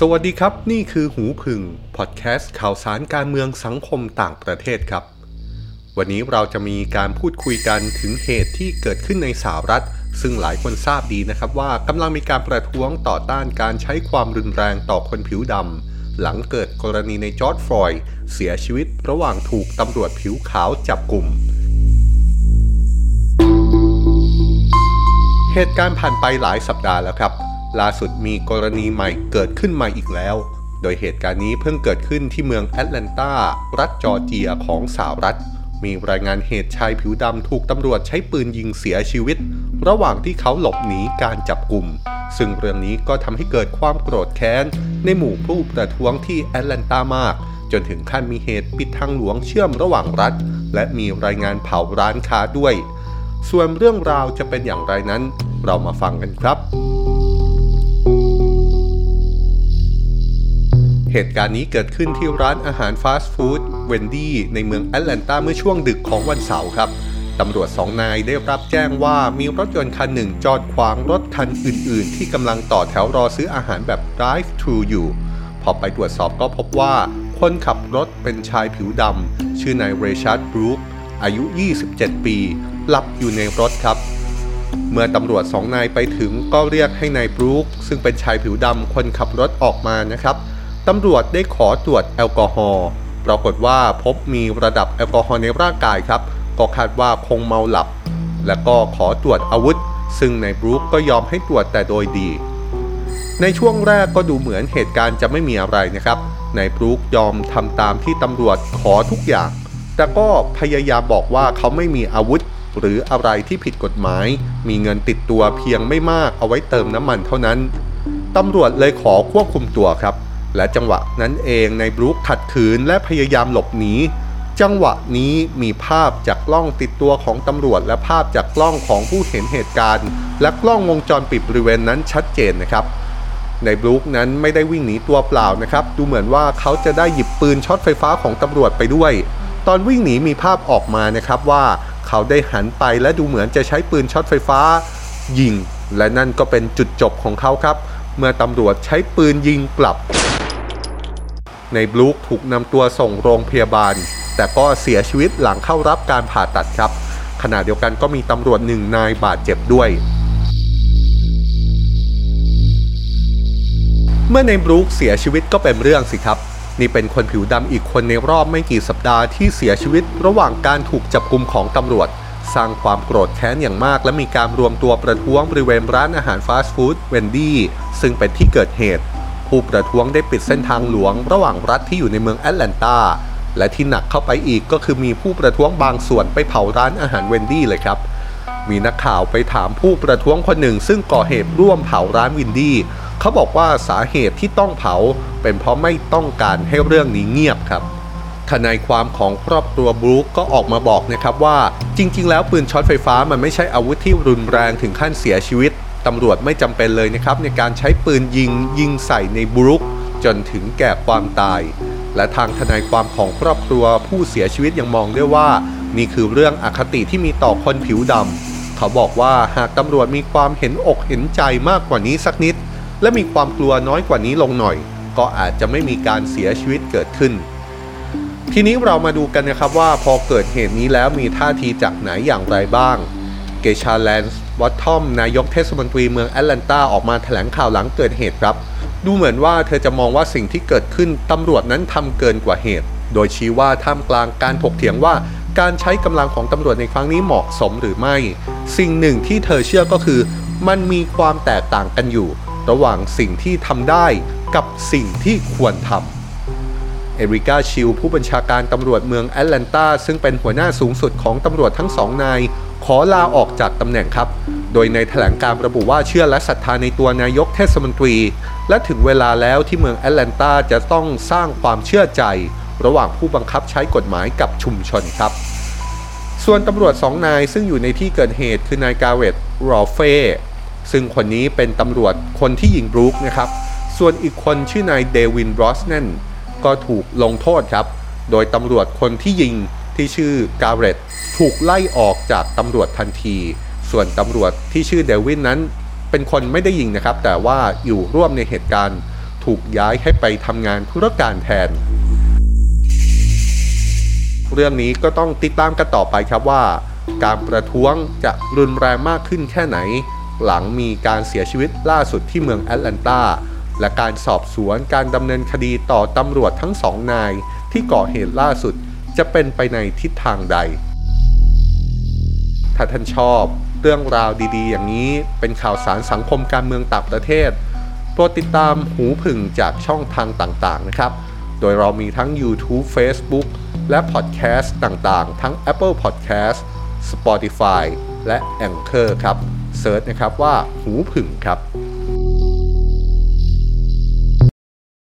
สวัสดีครับ นี่คือหูผึ่งพอดแคสต์ข่าวสารการเมืองสังคมต่างประเทศครับ วันนี้เราจะมีการพูดคุยกันถึงเหตุที่เกิดขึ้นในสหรัฐ ซึ่งหลายคนทราบดีนะครับว่ากำลังมีการประท้วงต่อต้านการใช้ความรุนแรงต่อคนผิวดำหลังเกิดกรณีนายจอร์จ ฟลอยด์เสียชีวิตระหว่างถูกตำรวจผิวขาวจับกลุ่มเหตุการณ์ผ่านไปหลายสัปดาห์แล้วครับ ล่าสุดมีกรณีใหม่เกิดขึ้นมาอีกแล้ว โดยเหตุการณ์นี้เพิ่งเกิดขึ้นที่เมืองแอตแลนตา รัฐจอร์เจียของสหรัฐ มีรายงานเหตุชายผิวดำถูกตำรวจใช้ปืนยิงเสียชีวิต ระหว่างที่เขาหลบหนีการจับกลุ่ม ซึ่งเรื่องนี้ก็ทำให้เกิดความโกรธแค้น ในหมู่ผู้ประท้วงที่แอตแลนตามาก จนถึงขั้นมีเหตุปิดทางหลวงเชื่อมระหว่างรัฐ และมีรายงานเผาร้านค้าด้วย ส่วนเรื่องราวจะเป็นอย่างไรนั้น เรามาฟังกันครับ เหตุการณ์นี้เกิดขึ้นที่ร้านอาหารฟาสต์ฟู้ดเวนดี้ในเมืองแอตแลนตาเมื่อช่วงดึกของวันเสาร์ครับตำรวจสองนายได้รับแจ้งว่ามีรถยนต์คันหนึ่งจอดขวางรถคันอื่น ๆ ที่กำลังต่อแถวรอซื้ออาหารแบบ drive thru อยู่ พอไปตรวจสอบก็พบว่า คนขับรถเป็นชายผิวดำชื่อนายเรชัดบรูคอายุ 27 ปี หลับอยู่ในรถครับ เมื่อตำรวจสองนายไปถึงก็เรียกให้นายบรูคซึ่งเป็นชายผิวดำคนขับรถออกมานะครับ ตำรวจได้ขอตรวจแอลกอฮอล์ปรากฏว่าพบมีระดับแอลกอฮอล์ในร่างกายครับ ก็คาดว่าคงเมาหลับ และก็ขอตรวจอาวุธ ซึ่งนายบรูคก็ยอมให้ตรวจแต่โดยดี ในช่วงแรกก็ดูเหมือนเหตุการณ์จะไม่มีอะไรนะครับนายบรูคยอมทำตามที่ตำรวจขอทุกอย่าง แต่ก็พยายามบอกว่าเขาไม่มีอาวุธ หรืออะไรที่ผิดกฎหมาย มีเงินติดตัวเพียงไม่มากเอาไว้เติมน้ำมันเท่านั้นตำรวจเลยขอควบคุมตัวครับ และจังหวะนั้นเองในบรูคขัดขืนและพยายามหลบหนีจังหวะนี้มีภาพจากกล้องติดตัวของตำรวจ และภาพจากกล้องของผู้เห็นเหตุการณ์ และกล้องวงจรปิดบริเวณนั้นชัดเจนนะครับ ในบรูคนั้นไม่ได้วิ่งหนีตัวเปล่านะครับ ดูเหมือนว่าเขาจะได้หยิบปืนช็อตไฟฟ้าของตำรวจไปด้วย ตอนวิ่งหนีมีภาพออกมานะครับว่าเขาได้หันไปและดูเหมือนจะใช้ปืนช็อตไฟฟ้า ยิง และนั่นก็เป็นจุดจบของเขาครับ เมื่อตำรวจใช้ปืนยิงกลับ ในบลูคถูกนำตัวส่งโรงพยาบาล แต่ก็เสียชีวิตหลังเข้ารับการผ่าตัดครับ ขณะเดียวกันก็มีตำรวจหนึ่งนายบาดเจ็บด้วยเมื่อในบรูคเสียชีวิตก็เป็นเรื่องสิครับ นี่เป็นคนผิวดำอีกคนในรอบไม่กี่สัปดาห์ที่เสียชีวิต ระหว่างการถูกจับกลุมของตำรวจ สร้างความโกรธแค้นอย่างมาก และมีการรวมตัวประท้วงบริเวณร้านอาหารฟาสต์ฟู้ดเวนดี้ซึ่งเป็นที่เกิดเหตุ ผู้ประท้วงได้ปิดเส้นทางหลวงระหว่างรัฐที่อยู่ในเมืองแอตแลนตา และที่หนักเข้าไปอีกก็คือมีผู้ประท้วงบางส่วนไปเผาร้านอาหารเวนดี้เลยครับ มีนักข่าวไปถามผู้ประท้วงคนหนึ่ง ซึ่งก่อเหตุร่วมเผาร้านวินดี้เขาบอกว่าสาเหตุที่ต้องเผา เป็นเพราะไม่ต้องการให้เรื่องนี้เงียบครับทนายความของครอบครัวบรูคก็ออกมาบอกนะครับว่า จริง ๆ แล้วปืนช็อตไฟฟ้ามันไม่ใช่อาวุธที่รุนแรงถึงขั้นเสียชีวิต ตำรวจไม่จำเป็นเลยนะครับในการใช้ปืนยิงยิงใส่ในบรูคจนถึงแก่ความตาย และทางทนายความของครอบครัวผู้เสียชีวิตยังมองด้วยว่า นี่คือเรื่องอคติที่มีต่อคนผิวดำเขาบอกว่าหากตำรวจมีความเห็นอกเห็นใจมากกว่านี้สักนิด และมีความกลัวน้อยกว่านี้ลงหน่อย ก็อาจจะไม่มีการเสียชีวิตเกิดขึ้นทีนี้เรามาดูกันนะครับว่าพอเกิดเหตุนี้แล้วมีท่าทีจากไหนอย่างไรบ้าง เกชาแลนส์วัตทอมนายกเทศมนตรีเมืองแอตแลนตาออกมาแถลงข่าวหลังเกิดเหตุครับ ดูเหมือนว่าเธอจะมองว่าสิ่งที่เกิดขึ้นตำรวจนั้นทำเกินกว่าเหตุ โดยชี้ว่าท่ามกลางการถกเถียงว่าการใช้กำลังของตำรวจในครั้งนี้เหมาะสมหรือไม่ สิ่งหนึ่งที่เธอเชื่อก็คือ มันมีความแตกต่างกันอยู่ ระหว่างสิ่งที่ทำได้กับสิ่งที่ควรทำ เอริกาชิลผู้บัญชาการตำรวจเมืองแอตแลนตาซึ่งเป็นหัวหน้าสูงสุดของตำรวจทั้งสองนาย ขอลาออกจากตำแหน่งครับ โดยในแถลงการระบุว่าเชื่อและศรัทธาในตัวนายกเทศมนตรี และถึงเวลาแล้วที่เมืองแอตแลนตาจะต้องสร้างความเชื่อใจ ระหว่างผู้บังคับใช้กฎหมายกับชุมชนครับ ส่วนตำรวจสองนายซึ่งอยู่ในที่เกิดเหตุคือนายกาเวตรอเฟ่ซึ่งคนนี้เป็นตำรวจคนที่ยิงบรูคนะครับ ส่วนอีกคนชื่อนายเดวินบรอสแนน ก็ถูกลงโทษครับ โดยตำรวจคนที่ยิงที่ชื่อกาเรตถูกไล่ออกจากตำรวจทันที ส่วนตำรวจที่ชื่อเดวินนั้น เป็นคนไม่ได้ยิงนะครับ แต่ว่าอยู่ร่วมในเหตุการณ์ถถูกย้ายให้ไปทำงานธุรการแทน เรื่องนี้ก็ต้องติดตามกันต่อไปครับว่า การประท้วงจะรุนแรงมากขึ้นแค่ไหน หลังมีการเสียชีวิตล่าสุดที่เมืองแอตแลนตา และการสอบสวนการดำเนินคดีต่อตำรวจทั้งสองนายที่ก่อเหตุล่าสุดจะเป็นไปในทิศทางใด ถ้าท่านชอบเรื่องราวดีๆ อย่างนี้เป็นข่าวสารสังคมการเมืองต่างประเทศโปรดติดตามหูผึ่งจากช่องทางต่างๆนะครับ โดยเรามีทั้ง YouTube Facebook และพอดแคสต์ต่างๆ ทั้ง Apple Podcast Spotify และ Anchor ครับเซิร์ชนะครับว่าหูผึ่งครับ